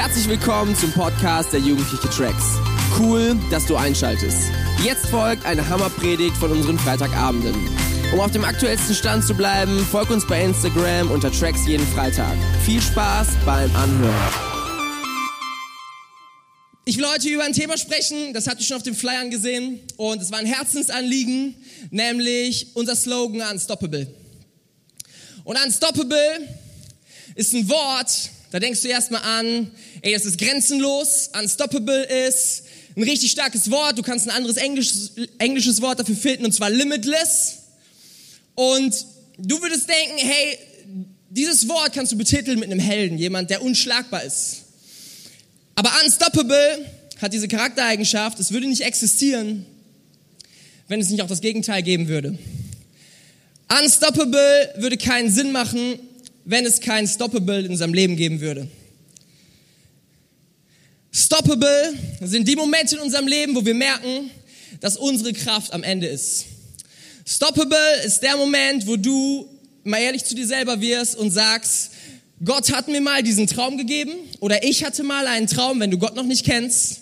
Herzlich willkommen zum Podcast der Jugendliche Tracks. Cool, dass du einschaltest. Jetzt folgt eine Hammerpredigt von unseren Freitagabenden. Um auf dem aktuellsten Stand zu bleiben, folg uns bei Instagram unter Tracks jeden Freitag. Viel Spaß beim Anhören. Ich will heute über ein Thema sprechen, das habt ihr schon auf den Flyern gesehen und es war ein Herzensanliegen, nämlich unser Slogan Unstoppable. Und Unstoppable ist ein Wort, da denkst du erstmal an, ey, das ist grenzenlos, Unstoppable ist ein richtig starkes Wort, du kannst ein anderes englisches, englisches Wort dafür finden und zwar Limitless. Und du würdest denken, hey, dieses Wort kannst du betiteln mit einem Helden, jemand, der unschlagbar ist. Aber Unstoppable hat diese Charaktereigenschaft, es würde nicht existieren, wenn es nicht auch das Gegenteil geben würde. Unstoppable würde keinen Sinn machen, wenn es kein Stoppable in unserem Leben geben würde. Stoppable sind die Momente in unserem Leben, wo wir merken, dass unsere Kraft am Ende ist. Stoppable ist der Moment, wo du mal ehrlich zu dir selber wirst und sagst, Gott hat mir mal diesen Traum gegeben oder ich hatte mal einen Traum, wenn du Gott noch nicht kennst.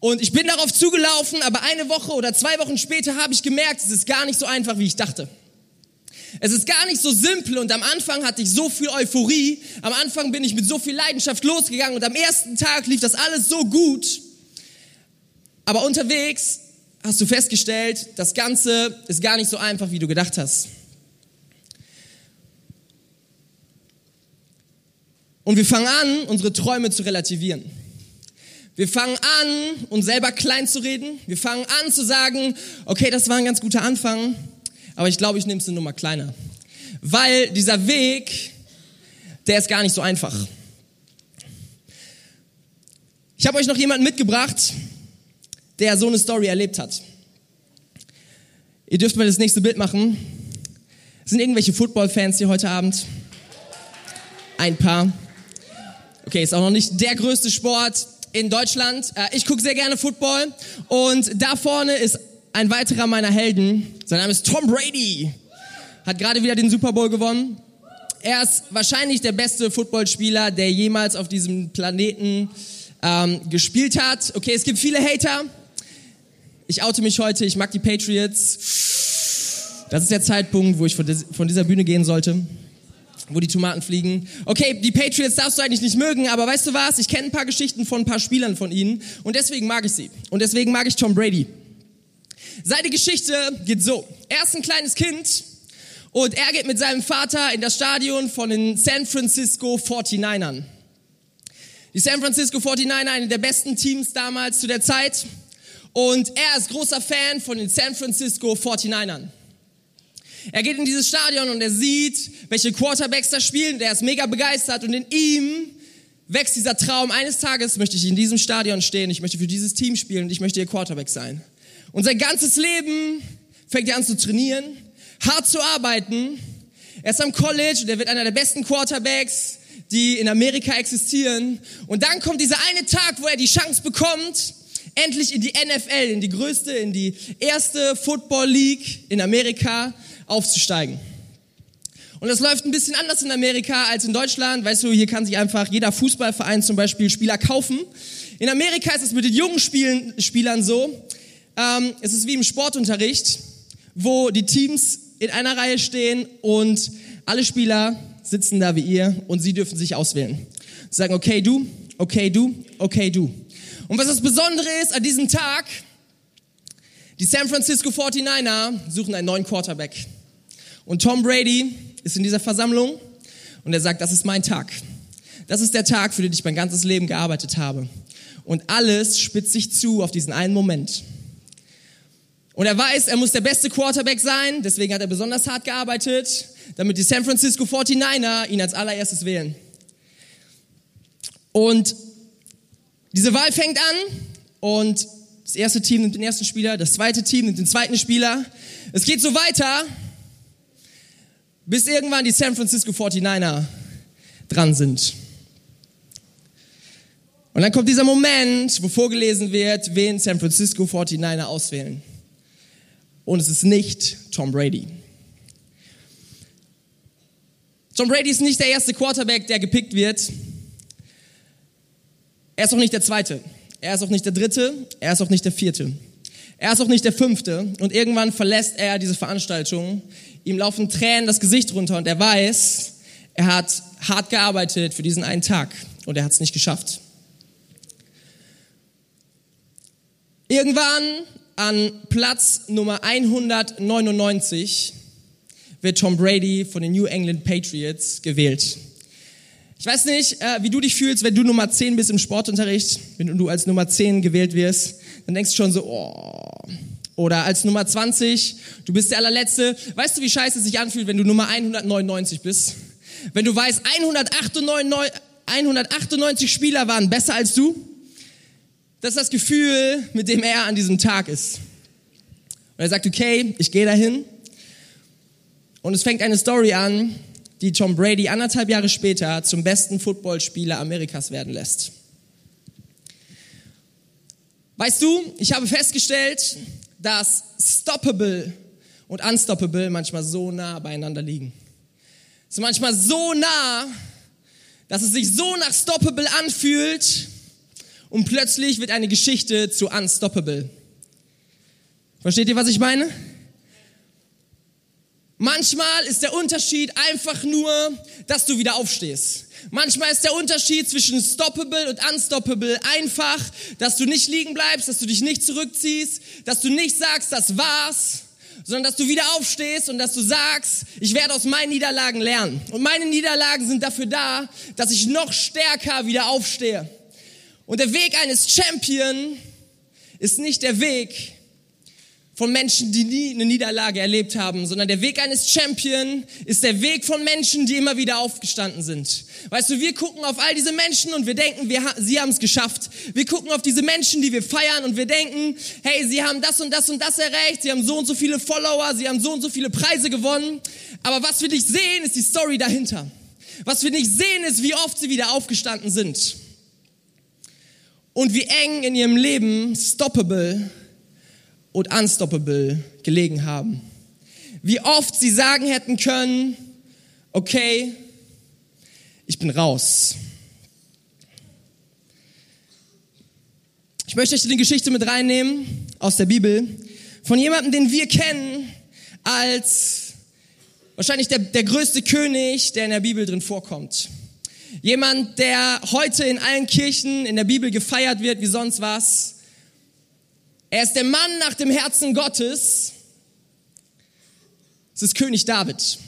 Und ich bin darauf zugelaufen, aber eine Woche oder zwei Wochen später habe ich gemerkt, es ist gar nicht so einfach, wie ich dachte. Es ist gar nicht so simpel und am Anfang hatte ich so viel Euphorie. Am Anfang bin ich mit so viel Leidenschaft losgegangen und am ersten Tag lief das alles so gut. Aber unterwegs hast du festgestellt, das Ganze ist gar nicht so einfach, wie du gedacht hast. Und wir fangen an, unsere Träume zu relativieren. Wir fangen an, uns selber klein zu reden. Wir fangen an zu sagen, okay, das war ein ganz guter Anfang, aber ich glaube, ich nehme es eine Nummer kleiner. Weil dieser Weg, der ist gar nicht so einfach. Ich habe euch noch jemanden mitgebracht, der so eine Story erlebt hat. Ihr dürft mal das nächste Bild machen. Sind irgendwelche Football-Fans hier heute Abend? Ein paar. Okay, ist auch noch nicht der größte Sport in Deutschland. Äh, ich gucke sehr gerne Football und da vorne ist ein weiterer meiner Helden. Sein Name ist Tom Brady. Hat gerade wieder den Super Bowl gewonnen. Er ist wahrscheinlich der beste Footballspieler, der jemals auf diesem Planeten ähm, gespielt hat. Okay, es gibt viele Hater. Ich oute mich heute, ich mag die Patriots. Das ist der Zeitpunkt, wo ich von dieser Bühne gehen sollte wo die Tomaten fliegen. Okay, die Patriots darfst du eigentlich nicht mögen, aber weißt du was? Ich kenne ein paar Geschichten von ein paar Spielern von ihnen und deswegen mag ich sie. Und deswegen mag ich Tom Brady. Seine Geschichte geht so. Er ist ein kleines Kind und er geht mit seinem Vater in das Stadion von den San Francisco 49ern. Die San Francisco 49er, eine der besten Teams damals zu der Zeit. Und er ist großer Fan von den San Francisco 49ern. Er geht in dieses Stadion und er sieht, welche Quarterbacks da spielen. Der ist mega begeistert und in ihm wächst dieser Traum. Eines Tages möchte ich in diesem Stadion stehen. Ich möchte für dieses Team spielen und ich möchte ihr Quarterback sein. Und sein ganzes Leben fängt er an zu trainieren, hart zu arbeiten. Er ist am College und er wird einer der besten Quarterbacks, die in Amerika existieren. Und dann kommt dieser eine Tag, wo er die Chance bekommt, endlich in die NFL, in die größte, in die erste Football League in Amerika aufzusteigen. Und das läuft ein bisschen anders in Amerika als in Deutschland. Weißt du, hier kann sich einfach jeder Fußballverein zum Beispiel Spieler kaufen. In Amerika ist es mit den jungen Spielern so, ähm, es ist wie im Sportunterricht, wo die Teams in einer Reihe stehen und alle Spieler sitzen da wie ihr und sie dürfen sich auswählen. Sie sagen, okay, du, okay, du, okay, du. Und was das Besondere ist an diesem Tag, die San Francisco 49er suchen einen neuen Quarterback. Und Tom Brady ist in dieser Versammlung und er sagt, das ist mein Tag. Das ist der Tag, für den ich mein ganzes Leben gearbeitet habe. Und alles spitzt sich zu auf diesen einen Moment. Und er weiß, er muss der beste Quarterback sein, deswegen hat er besonders hart gearbeitet, damit die San Francisco 49er ihn als allererstes wählen. Und diese Wahl fängt an und das erste Team nimmt den ersten Spieler, das zweite Team nimmt den zweiten Spieler. Es geht so weiter, bis irgendwann die San Francisco 49er dran sind. Und dann kommt dieser Moment, wo vorgelesen wird, wen San Francisco 49er auswählen. Und es ist nicht Tom Brady. Tom Brady ist nicht der erste Quarterback, der gepickt wird. Er ist auch nicht der Zweite. Er ist auch nicht der Dritte. Er ist auch nicht der Vierte. Er ist auch nicht der Fünfte. Und irgendwann verlässt er diese Veranstaltung. Ihm laufen Tränen das Gesicht runter und er weiß, er hat hart gearbeitet für diesen einen Tag und er hat es nicht geschafft. Irgendwann an Platz Nummer 199 wird Tom Brady von den New England Patriots gewählt. Ich weiß nicht, äh, wie du dich fühlst, wenn du Nummer 10 bist im Sportunterricht, wenn du als Nummer 10 gewählt wirst, dann denkst du schon so, oh. Oder als Nummer 20, du bist der allerletzte. Weißt du, wie scheiße es sich anfühlt, wenn du Nummer 199 bist? Wenn du weißt, 198, 198 Spieler waren besser als du? Das ist das Gefühl, mit dem er an diesem Tag ist. Und er sagt, okay, ich gehe dahin. Und es fängt eine Story an, die Tom Brady anderthalb Jahre später zum besten Footballspieler Amerikas werden lässt. Weißt du, ich habe festgestellt, dass Stoppable und Unstoppable manchmal so nah beieinander liegen. Es ist manchmal so nah, dass es sich so nach Stoppable anfühlt und plötzlich wird eine Geschichte zu Unstoppable. Versteht ihr, was ich meine? Manchmal ist der Unterschied einfach nur, dass du wieder aufstehst. Manchmal ist der Unterschied zwischen stoppable und unstoppable einfach, dass du nicht liegen bleibst, dass du dich nicht zurückziehst, dass du nicht sagst, das war's, sondern dass du wieder aufstehst und dass du sagst, ich werde aus meinen Niederlagen lernen. Und meine Niederlagen sind dafür da, dass ich noch stärker wieder aufstehe. Und der Weg eines Champion ist nicht der Weg, von Menschen, die nie eine Niederlage erlebt haben, sondern der Weg eines Champion ist der Weg von Menschen, die immer wieder aufgestanden sind. Weißt du, wir gucken auf all diese Menschen und wir denken, wir, sie haben es geschafft. Wir gucken auf diese Menschen, die wir feiern und wir denken, hey, sie haben das und das und das erreicht, sie haben so und so viele Follower, sie haben so und so viele Preise gewonnen. Aber was wir nicht sehen, ist die Story dahinter. Was wir nicht sehen, ist, wie oft sie wieder aufgestanden sind. Und wie eng in ihrem Leben stoppable und unstoppable gelegen haben. Wie oft sie sagen hätten können, okay, ich bin raus. Ich möchte euch eine Geschichte mit reinnehmen aus der Bibel von jemandem, den wir kennen als wahrscheinlich der, der größte König, der in der Bibel drin vorkommt. Jemand, der heute in allen Kirchen in der Bibel gefeiert wird wie sonst was. Er ist der Mann nach dem Herzen Gottes. Es ist König David.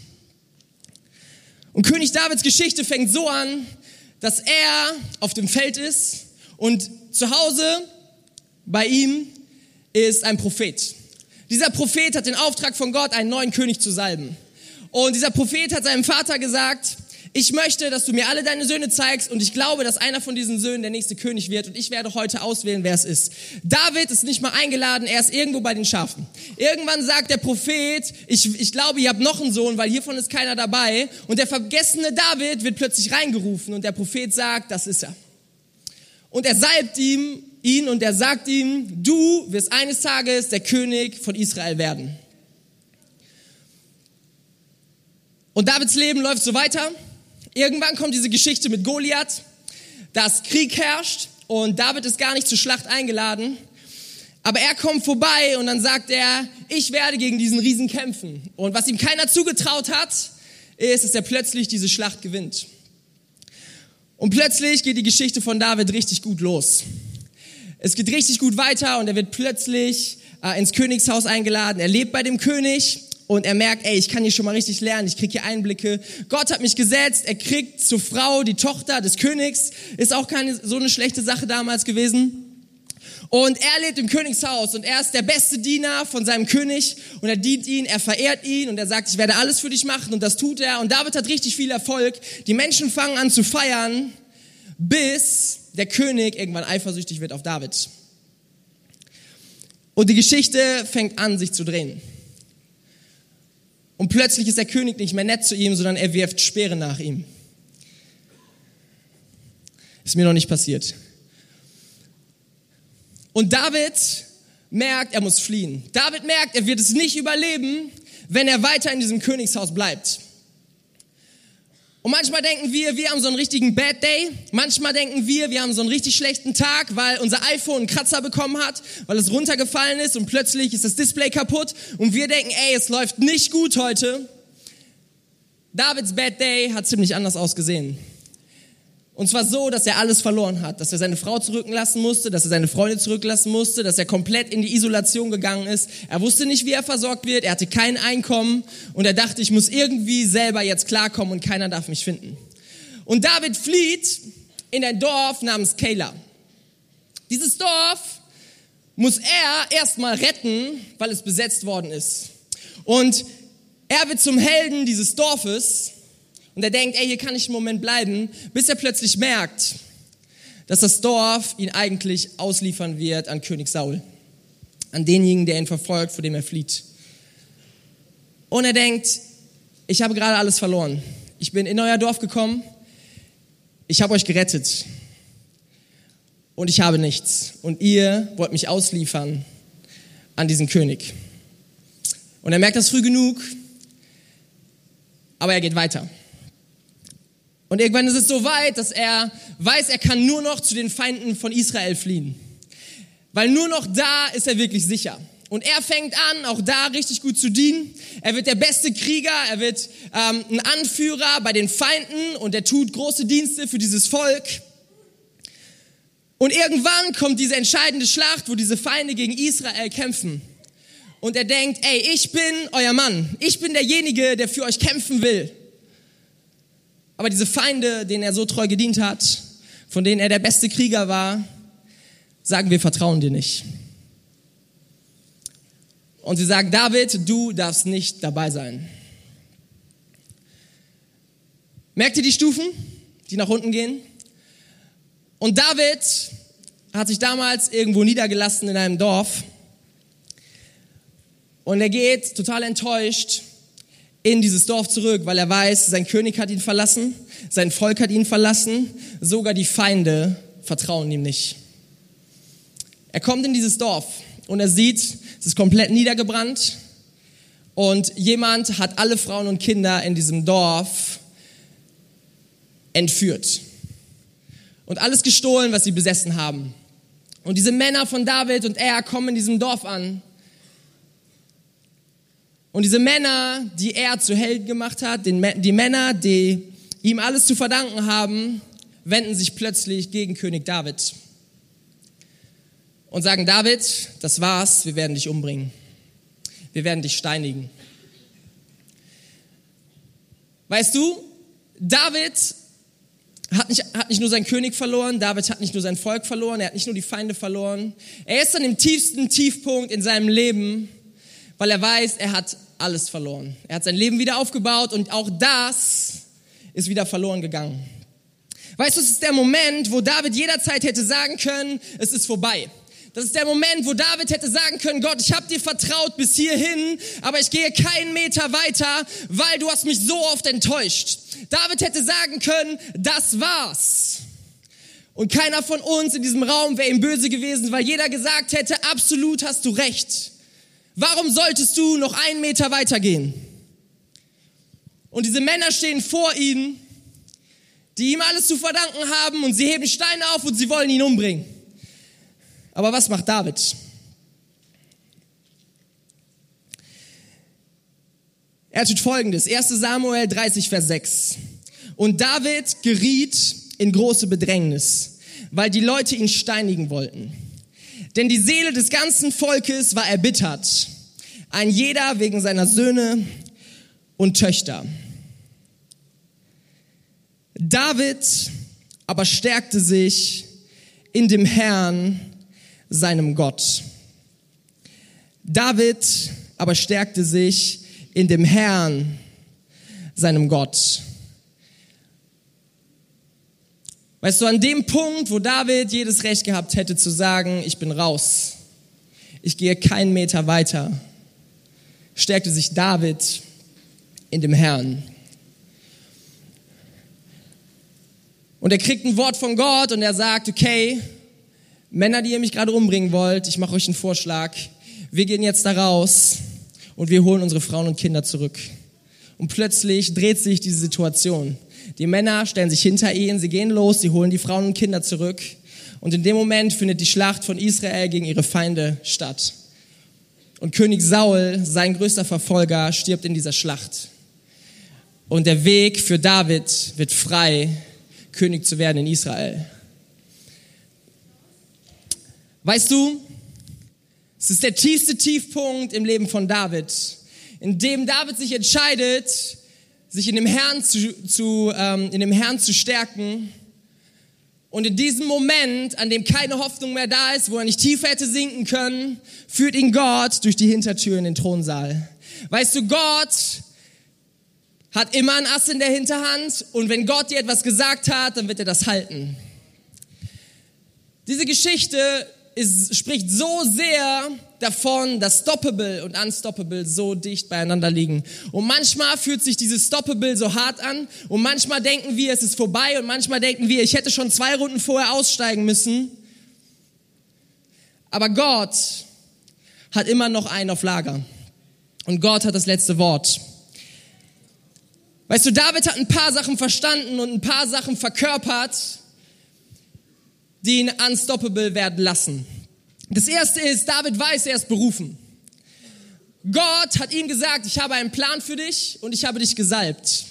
Und König Davids Geschichte fängt so an, dass er auf dem Feld ist und zu Hause bei ihm ist ein Prophet. Dieser Prophet hat den Auftrag von Gott, einen neuen König zu salben. Und dieser Prophet hat seinem Vater gesagt, ich möchte, dass du mir alle deine Söhne zeigst und ich glaube, dass einer von diesen Söhnen der nächste König wird und ich werde heute auswählen, wer es ist. David ist nicht mal eingeladen, er ist irgendwo bei den Schafen. Irgendwann sagt der Prophet, ich, ich glaube, ihr habt noch einen Sohn, weil hiervon ist keiner dabei und der vergessene David wird plötzlich reingerufen und der Prophet sagt, das ist er. Und er salbt ihm, ihn und er sagt ihm, du wirst eines Tages der König von Israel werden. Und Davids Leben läuft so weiter. Irgendwann kommt diese Geschichte mit Goliath, dass Krieg herrscht und David ist gar nicht zur Schlacht eingeladen. Aber er kommt vorbei und dann sagt er, ich werde gegen diesen Riesen kämpfen. Und was ihm keiner zugetraut hat, ist, dass er plötzlich diese Schlacht gewinnt. Und plötzlich geht die Geschichte von David richtig gut los. Es geht richtig gut weiter und er wird plötzlich äh, ins Königshaus eingeladen. Er lebt bei dem König und er merkt, ey, ich kann hier schon mal richtig lernen, ich kriege hier Einblicke. Gott hat mich gesetzt, er kriegt zur Frau die Tochter des Königs, ist auch keine so eine schlechte Sache damals gewesen. Und er lebt im Königshaus und er ist der beste Diener von seinem König und er dient ihn, er verehrt ihn und er sagt, ich werde alles für dich machen und das tut er. Und David hat richtig viel Erfolg. Die Menschen fangen an zu feiern, bis der König irgendwann eifersüchtig wird auf David. Und die Geschichte fängt an, sich zu drehen. Und plötzlich ist der König nicht mehr nett zu ihm, sondern er wirft Speere nach ihm. Ist mir noch nicht passiert. Und David merkt, er muss fliehen. David merkt, er wird es nicht überleben, wenn er weiter in diesem Königshaus bleibt. Und manchmal denken wir, wir haben so einen richtigen Bad Day. Manchmal denken wir, wir haben so einen richtig schlechten Tag, weil unser iPhone einen Kratzer bekommen hat, weil es runtergefallen ist und plötzlich ist das Display kaputt. Und wir denken, ey, es läuft nicht gut heute. Davids Bad Day hat ziemlich anders ausgesehen. Und zwar so, dass er alles verloren hat, dass er seine Frau zurücklassen musste, dass er seine Freunde zurücklassen musste, dass er komplett in die Isolation gegangen ist. Er wusste nicht, wie er versorgt wird, er hatte kein Einkommen und er dachte, ich muss irgendwie selber jetzt klarkommen und keiner darf mich finden. Und David flieht in ein Dorf namens Keilah. Dieses Dorf muss er erstmal retten, weil es besetzt worden ist. Und er wird zum Helden dieses Dorfes und er denkt, ey, hier kann ich einen Moment bleiben, bis er plötzlich merkt, dass das Dorf ihn eigentlich ausliefern wird an König Saul, an denjenigen, der ihn verfolgt, vor dem er flieht. Und er denkt, ich habe gerade alles verloren. Ich bin in euer Dorf gekommen, ich habe euch gerettet und ich habe nichts. Und ihr wollt mich ausliefern an diesen König. Und er merkt das früh genug, aber er geht weiter. Und irgendwann ist es so weit, dass er weiß, er kann nur noch zu den Feinden von Israel fliehen. Weil nur noch da ist er wirklich sicher. Und er fängt an, auch da richtig gut zu dienen. Er wird der beste Krieger, er wird ähm, ein Anführer bei den Feinden und er tut große Dienste für dieses Volk. Und irgendwann kommt diese entscheidende Schlacht, wo diese Feinde gegen Israel kämpfen. Und er denkt, ey, ich bin euer Mann. Ich bin derjenige, der für euch kämpfen will. Aber diese Feinde, denen er so treu gedient hat, von denen er der beste Krieger war, sagen, wir vertrauen dir nicht. Und sie sagen, David, du darfst nicht dabei sein. Merkt ihr die Stufen, die nach unten gehen? Und David hat sich damals irgendwo niedergelassen in einem Dorf. Und er geht total enttäuscht in dieses Dorf zurück, weil er weiß, sein König hat ihn verlassen, sein Volk hat ihn verlassen, sogar die Feinde vertrauen ihm nicht. Er kommt in dieses Dorf und er sieht, es ist komplett niedergebrannt und jemand hat alle Frauen und Kinder in diesem Dorf entführt und alles gestohlen, was sie besessen haben. Und diese Männer von David und er kommen in diesem Dorf an und diese Männer, die er zu Helden gemacht hat, die Männer, die ihm alles zu verdanken haben, wenden sich plötzlich gegen König David und sagen, David, das war's, wir werden dich umbringen. Wir werden dich steinigen. Weißt du, David hat nicht, hat nicht nur seinen König verloren, David hat nicht nur sein Volk verloren, er hat nicht nur die Feinde verloren. Er ist an dem tiefsten Tiefpunkt in seinem Leben, weil er weiß, er hat alles verloren. Er hat sein Leben wieder aufgebaut und auch das ist wieder verloren gegangen. Weißt du, es ist der Moment, wo David jederzeit hätte sagen können, es ist vorbei. Das ist der Moment, wo David hätte sagen können, Gott, ich habe dir vertraut bis hierhin, aber ich gehe keinen Meter weiter, weil du hast mich so oft enttäuscht. David hätte sagen können, das war's. Und keiner von uns in diesem Raum wäre ihm böse gewesen, weil jeder gesagt hätte, absolut hast du recht. Warum solltest du noch einen Meter weitergehen? Und diese Männer stehen vor ihnen, die ihm alles zu verdanken haben und sie heben Steine auf und sie wollen ihn umbringen. Aber was macht David? Er tut folgendes, 1 Samuel 30, Vers 6. Und David geriet in große Bedrängnis, weil die Leute ihn steinigen wollten. Denn die Seele des ganzen Volkes war erbittert, ein jeder wegen seiner Söhne und Töchter. David aber stärkte sich in dem Herrn, seinem Gott. David aber stärkte sich in dem Herrn, seinem Gott. Weißt du, an dem Punkt, wo David jedes Recht gehabt hätte zu sagen, ich bin raus, ich gehe keinen Meter weiter, stärkte sich David in dem Herrn. Und er kriegt ein Wort von Gott und er sagt, okay, Männer, die ihr mich gerade umbringen wollt, ich mache euch einen Vorschlag. Wir gehen jetzt da raus und wir holen unsere Frauen und Kinder zurück. und plötzlich dreht sich diese Situation. Die Männer stellen sich hinter ihn, sie gehen los, sie holen die Frauen und Kinder zurück. Und in dem Moment findet die Schlacht von Israel gegen ihre Feinde statt. Und König Saul, sein größter Verfolger, stirbt in dieser Schlacht. Und der Weg für David wird frei, König zu werden in Israel. Weißt du, es ist der tiefste Tiefpunkt im Leben von David, in dem David sich entscheidet, sich in dem Herrn zu, zu, ähm, in dem Herrn zu stärken. Und in diesem Moment, an dem keine Hoffnung mehr da ist, wo er nicht tiefer hätte sinken können, führt ihn Gott durch die Hintertür in den Thronsaal. Weißt du, Gott hat immer ein Ass in der Hinterhand und wenn Gott dir etwas gesagt hat, dann wird er das halten. Diese Geschichte ist, spricht so sehr davon, dass Stoppable und Unstoppable so dicht beieinander liegen. Und manchmal fühlt sich dieses Stoppable so hart an und manchmal denken wir, es ist vorbei und manchmal denken wir, ich hätte schon zwei Runden vorher aussteigen müssen. Aber Gott hat immer noch einen auf Lager. Und Gott hat das letzte Wort. Weißt du, David hat ein paar Sachen verstanden und ein paar Sachen verkörpert, die ihn unstoppable werden lassen. Das erste ist, David weiß, er ist berufen. Gott hat ihm gesagt, ich habe einen Plan für dich und ich habe dich gesalbt.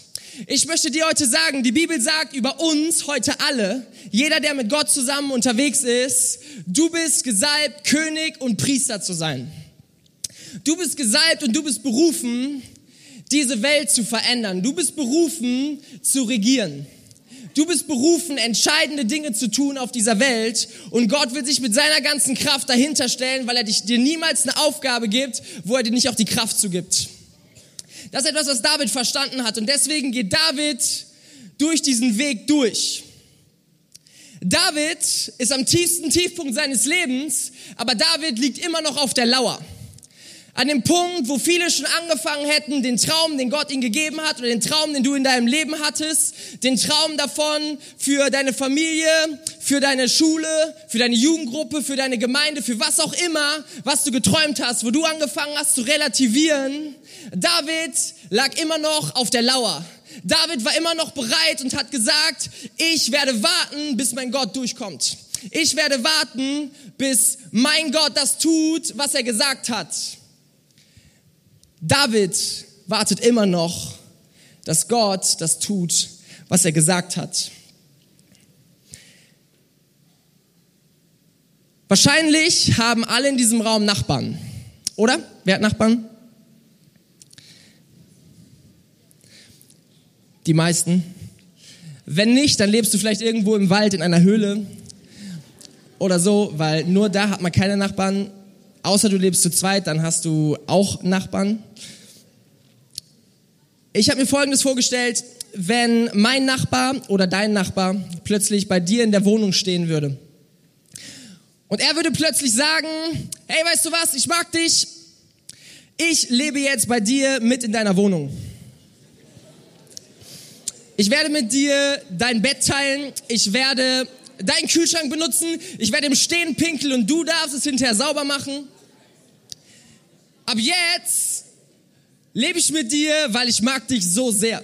Ich möchte dir heute sagen, die Bibel sagt über uns heute alle, jeder, der mit Gott zusammen unterwegs ist, du bist gesalbt, König und Priester zu sein. Du bist gesalbt und du bist berufen, diese Welt zu verändern. Du bist berufen, zu regieren. Du bist berufen, entscheidende Dinge zu tun auf dieser Welt und Gott will sich mit seiner ganzen Kraft dahinter stellen, weil er dich, dir niemals eine Aufgabe gibt, wo er dir nicht auch die Kraft zugibt. Das ist etwas, was David verstanden hat und deswegen geht David durch diesen Weg durch. David ist am tiefsten Tiefpunkt seines Lebens, aber David liegt immer noch auf der Lauer. An dem Punkt, wo viele schon angefangen hätten, den Traum, den Gott ihnen gegeben hat, oder den Traum, den du in deinem Leben hattest, den Traum davon für deine Familie, für deine Schule, für deine Jugendgruppe, für deine Gemeinde, für was auch immer, was du geträumt hast, wo du angefangen hast zu relativieren. David lag immer noch auf der Lauer. David war immer noch bereit und hat gesagt, ich werde warten, bis mein Gott durchkommt. Ich werde warten, bis mein Gott das tut, was er gesagt hat. David wartet immer noch, dass Gott das tut, was er gesagt hat. Wahrscheinlich haben alle in diesem Raum Nachbarn, oder? Wer hat Nachbarn? Die meisten. Wenn nicht, dann lebst du vielleicht irgendwo im Wald in einer Höhle oder so, weil nur da hat man keine Nachbarn. Außer du lebst zu zweit, dann hast du auch Nachbarn. Ich habe mir Folgendes vorgestellt, wenn mein Nachbar oder dein Nachbar plötzlich bei dir in der Wohnung stehen würde. Und er würde plötzlich sagen, hey, weißt du was, ich mag dich, ich lebe jetzt bei dir mit in deiner Wohnung. Ich werde mit dir dein Bett teilen, ich werde deinen Kühlschrank benutzen, ich werde im Stehen pinkeln und du darfst es hinterher sauber machen. Ab jetzt lebe ich mit dir, weil ich mag dich so sehr.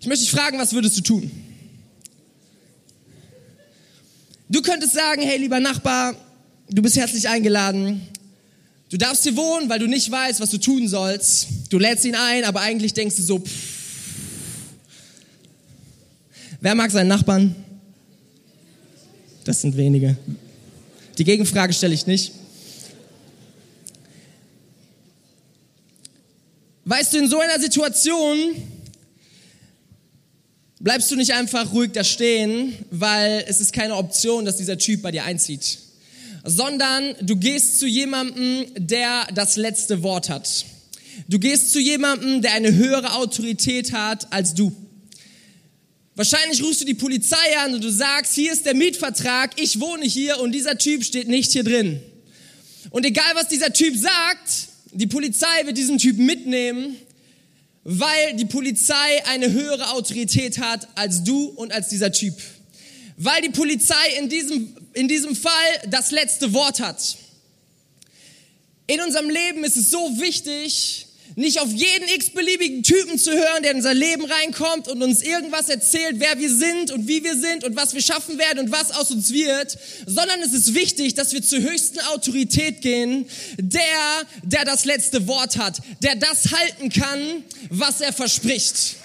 Ich möchte dich fragen, was würdest du tun? Du könntest sagen, hey lieber Nachbar, du bist herzlich eingeladen. Du darfst hier wohnen, weil du nicht weißt, was du tun sollst. Du lädst ihn ein, aber eigentlich denkst du so, pff. Wer mag seinen Nachbarn? Das sind wenige. Die Gegenfrage stelle ich nicht. Weißt du, in so einer Situation bleibst du nicht einfach ruhig da stehen, weil es ist keine Option, dass dieser Typ bei dir einzieht, sondern du gehst zu jemandem, der das letzte Wort hat. Du gehst zu jemandem, der eine höhere Autorität hat als du. Wahrscheinlich rufst du die Polizei an und du sagst, hier ist der Mietvertrag, ich wohne hier und dieser Typ steht nicht hier drin. Und egal was dieser Typ sagt, die Polizei wird diesen Typen mitnehmen, weil die Polizei eine höhere Autorität hat als du und als dieser Typ. Weil die Polizei in diesem, in diesem Fall das letzte Wort hat. In unserem Leben ist es so wichtig, Nicht auf jeden x-beliebigen Typen zu hören, der in unser Leben reinkommt und uns irgendwas erzählt, wer wir sind und wie wir sind und was wir schaffen werden und was aus uns wird, sondern es ist wichtig, dass wir zur höchsten Autorität gehen, der, der das letzte Wort hat, der das halten kann, was er verspricht.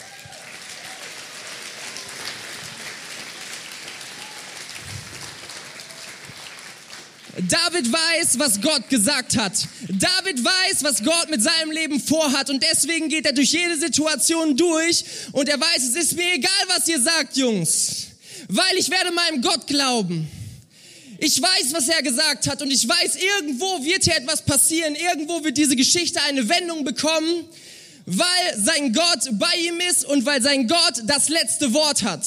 David weiß, was Gott gesagt hat. David weiß, was Gott mit seinem Leben vorhat und deswegen geht er durch jede Situation durch und er weiß, es ist mir egal, was ihr sagt, Jungs, weil ich werde meinem Gott glauben. Ich weiß, was er gesagt hat und ich weiß, irgendwo wird hier etwas passieren, irgendwo wird diese Geschichte eine Wendung bekommen, weil sein Gott bei ihm ist und weil sein Gott das letzte Wort hat.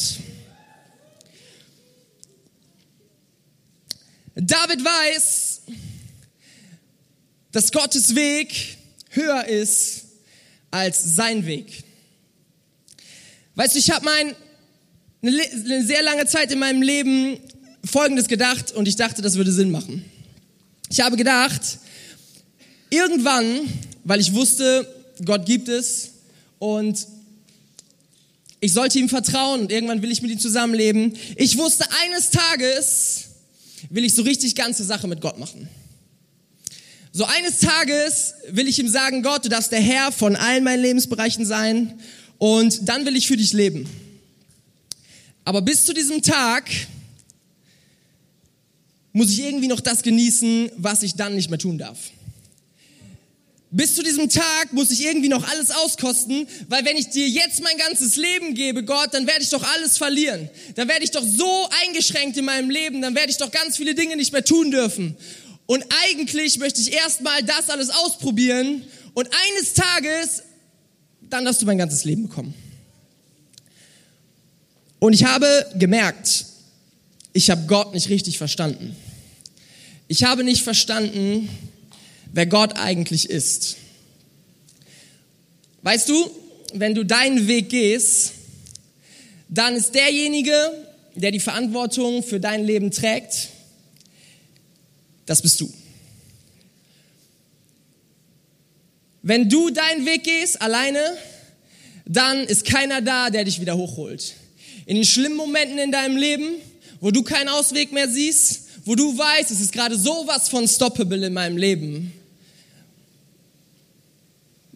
David weiß, dass Gottes Weg höher ist als sein Weg. Weißt du, ich habe mein eine sehr lange Zeit in meinem Leben Folgendes gedacht und ich dachte, das würde Sinn machen. Ich habe gedacht, irgendwann, weil ich wusste, Gott gibt es und ich sollte ihm vertrauen und irgendwann will ich mit ihm zusammenleben. Ich wusste eines Tages, will ich so richtig ganze Sache mit Gott machen. So eines Tages will ich ihm sagen, Gott, du darfst der Herr von allen meinen Lebensbereichen sein und dann will ich für dich leben. Aber bis zu diesem Tag muss ich irgendwie noch das genießen, was ich dann nicht mehr tun darf. Bis zu diesem Tag muss ich irgendwie noch alles auskosten, weil wenn ich dir jetzt mein ganzes Leben gebe, Gott, dann werde ich doch alles verlieren. Dann werde ich doch so eingeschränkt in meinem Leben, dann werde ich doch ganz viele Dinge nicht mehr tun dürfen. Und eigentlich möchte ich erstmal das alles ausprobieren und eines Tages, dann darfst du mein ganzes Leben bekommen. Und ich habe gemerkt, ich habe Gott nicht richtig verstanden. Ich habe nicht verstanden, wer Gott eigentlich ist. Weißt du, wenn du deinen Weg gehst, dann ist derjenige, der die Verantwortung für dein Leben trägt, das bist du. Wenn du deinen Weg gehst alleine, dann ist keiner da, der dich wieder hochholt. In den schlimmen Momenten in deinem Leben, wo du keinen Ausweg mehr siehst, wo du weißt, es ist gerade sowas von stoppable in meinem Leben,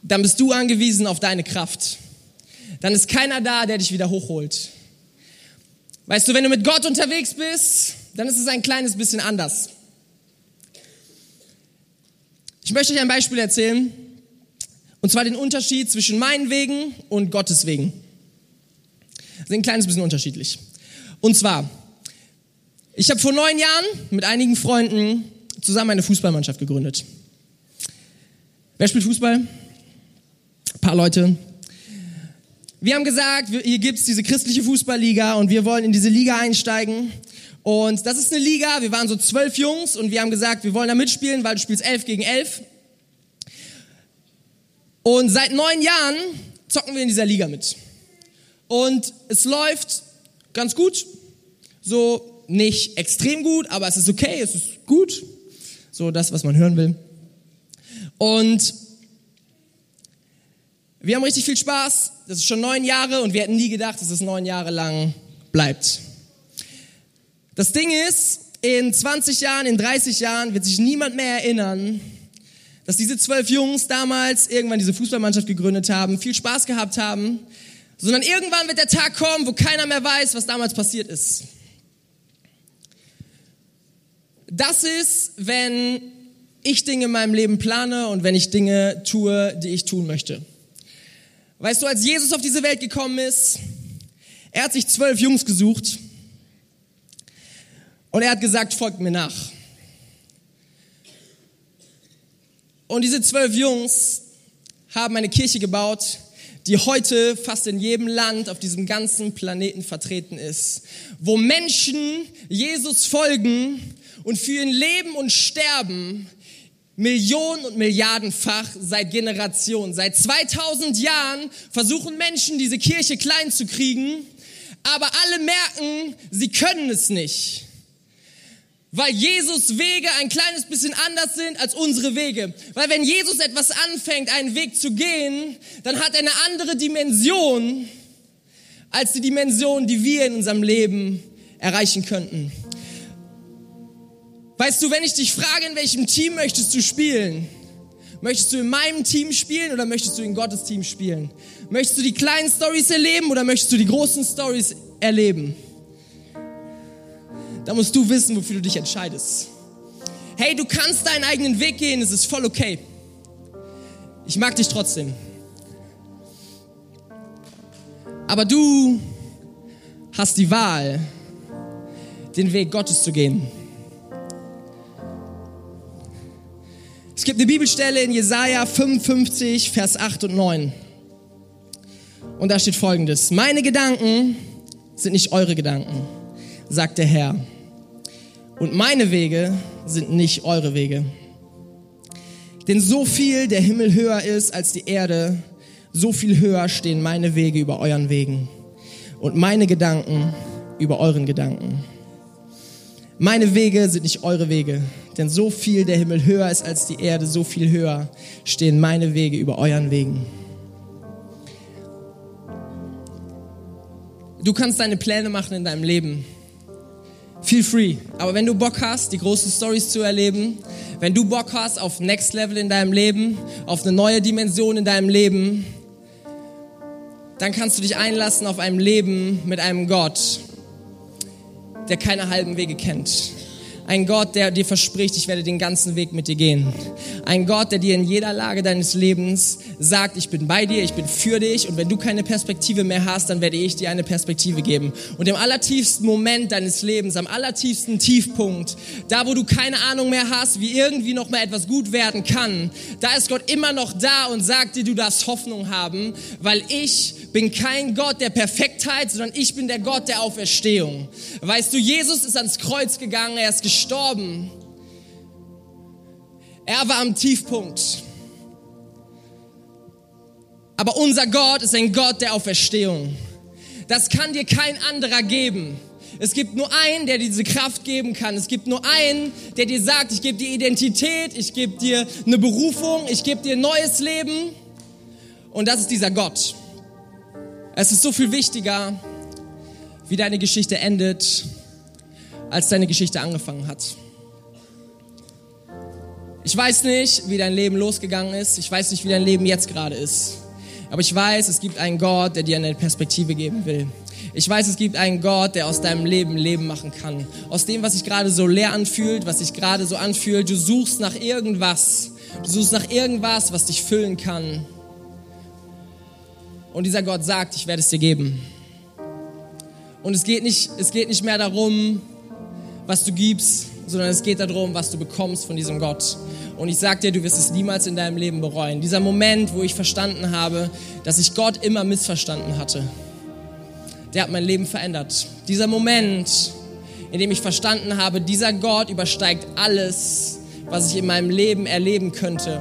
dann bist du angewiesen auf deine Kraft. Dann ist keiner da, der dich wieder hochholt. Weißt du, wenn du mit Gott unterwegs bist, dann ist es ein kleines bisschen anders. Ich möchte euch ein Beispiel erzählen, und zwar den Unterschied zwischen meinen Wegen und Gottes Wegen. Das ist ein kleines bisschen unterschiedlich. Und zwar, ich habe vor neun Jahren mit einigen Freunden zusammen eine Fußballmannschaft gegründet. Wer spielt Fußball? Paar Leute. Wir haben gesagt, hier gibt's diese christliche Fußballliga und wir wollen in diese Liga einsteigen. Und das ist eine Liga, wir waren so zwölf Jungs und wir haben gesagt, wir wollen da mitspielen, weil du spielst elf gegen elf. Und seit neun Jahren zocken wir in dieser Liga mit. Und es läuft ganz gut. So nicht extrem gut, aber es ist okay, es ist gut. So das, was man hören will. Und wir haben richtig viel Spaß. Das ist schon neun Jahre und wir hätten nie gedacht, dass es neun Jahre lang bleibt. Das Ding ist, in 20 Jahren, in 30 Jahren wird sich niemand mehr erinnern, dass diese zwölf Jungs damals irgendwann diese Fußballmannschaft gegründet haben, viel Spaß gehabt haben, sondern irgendwann wird der Tag kommen, wo keiner mehr weiß, was damals passiert ist. Das ist, wenn ich Dinge in meinem Leben plane und wenn ich Dinge tue, die ich tun möchte. Weißt du, als Jesus auf diese Welt gekommen ist, er hat sich zwölf Jungs gesucht und er hat gesagt, folgt mir nach. Und diese zwölf Jungs haben eine Kirche gebaut, die heute fast in jedem Land auf diesem ganzen Planeten vertreten ist, wo Menschen Jesus folgen und für ihr Leben und Sterben Millionen und Milliardenfach seit Generationen. Seit 2000 Jahren versuchen Menschen, diese Kirche klein zu kriegen, aber alle merken, sie können es nicht. weil Jesus Wege ein kleines bisschen anders sind als unsere Wege. Weil wenn Jesus etwas anfängt, einen Weg zu gehen, dann hat er eine andere Dimension als die Dimension, die wir in unserem Leben erreichen könnten. Weißt du, wenn ich dich frage, in welchem Team möchtest du spielen? Möchtest du in meinem Team spielen oder möchtest du in Gottes Team spielen? Möchtest du die kleinen Stories erleben oder möchtest du die großen Stories erleben? Da musst du wissen, wofür du dich entscheidest. Hey, du kannst deinen eigenen Weg gehen, es ist voll okay. Ich mag dich trotzdem. Aber du hast die Wahl, den Weg Gottes zu gehen. Es gibt eine Bibelstelle in Jesaja 55, Vers 8 und 9. Und da steht folgendes: Meine Gedanken sind nicht eure Gedanken, sagt der Herr und meine Wege sind nicht eure Wege. Denn so viel der Himmel höher ist als die Erde, so viel höher stehen meine Wege über euren Wegen und meine Gedanken über euren Gedanken. Meine Wege sind nicht eure Wege, denn so viel der Himmel höher ist als die Erde, so viel höher stehen meine Wege über euren Wegen. Du kannst deine Pläne machen in deinem Leben feel free. Aber wenn du Bock hast, die großen Stories zu erleben, wenn du Bock hast auf Next Level in deinem Leben, auf eine neue Dimension in deinem Leben, dann kannst du dich einlassen auf ein Leben mit einem Gott, der keine halben Wege kennt. Ein Gott, der dir verspricht, ich werde den ganzen Weg mit dir gehen. Ein Gott, der dir in jeder Lage deines Lebens sagt, ich bin bei dir, ich bin für dich und wenn du keine Perspektive mehr hast, dann werde ich dir eine Perspektive geben. Und im allertiefsten Moment deines Lebens, am allertiefsten Tiefpunkt, da wo du keine Ahnung mehr hast, wie irgendwie noch mal etwas gut werden kann, da ist Gott immer noch da und sagt dir, du darfst Hoffnung haben, weil ich bin kein Gott der Perfektheit, sondern ich bin der Gott der Auferstehung. Weißt du, Jesus ist ans Kreuz gegangen, er ist gestorben. Er war am Tiefpunkt. Aber unser Gott ist ein Gott der Auferstehung. Das kann dir kein anderer geben. Es gibt nur einen, der dir diese Kraft geben kann. Es gibt nur einen, der dir sagt, ich gebe dir Identität, ich gebe dir eine Berufung, ich gebe dir ein neues Leben. Und das ist dieser Gott. Es ist so viel wichtiger, wie deine Geschichte endet, als deine Geschichte angefangen hat. Ich weiß nicht, wie dein Leben losgegangen ist. Ich weiß nicht, wie dein Leben jetzt gerade ist. Aber ich weiß, es gibt einen Gott, der dir eine Perspektive geben will. Ich weiß, es gibt einen Gott, der aus deinem Leben Leben machen kann. Aus dem, was sich gerade so leer anfühlt, was sich gerade so anfühlt. Du suchst nach irgendwas. Du suchst nach irgendwas, was dich füllen kann. Und dieser Gott sagt, ich werde es dir geben. Und es geht nicht, es geht nicht mehr darum, was du gibst, sondern es geht darum, was du bekommst von diesem Gott. Und ich sage dir, du wirst es niemals in deinem Leben bereuen. Dieser Moment, wo ich verstanden habe, dass ich Gott immer missverstanden hatte, der hat mein Leben verändert. Dieser Moment, in dem ich verstanden habe, dieser Gott übersteigt alles, was ich in meinem Leben erleben könnte.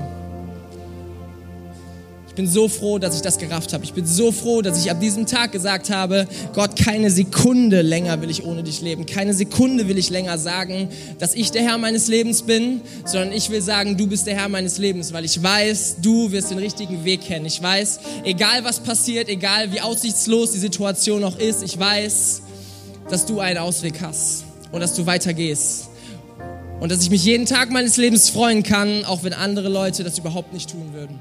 Ich bin so froh, dass ich das gerafft habe. Ich bin so froh, dass ich ab diesem Tag gesagt habe, Gott, keine Sekunde länger will ich ohne dich leben. Keine Sekunde will ich länger sagen, dass ich der Herr meines Lebens bin, sondern ich will sagen, du bist der Herr meines Lebens, weil ich weiß, du wirst den richtigen Weg kennen. Ich weiß, egal was passiert, egal wie aussichtslos die Situation noch ist, ich weiß, dass du einen Ausweg hast und dass du weitergehst. Und dass ich mich jeden Tag meines Lebens freuen kann, auch wenn andere Leute das überhaupt nicht tun würden.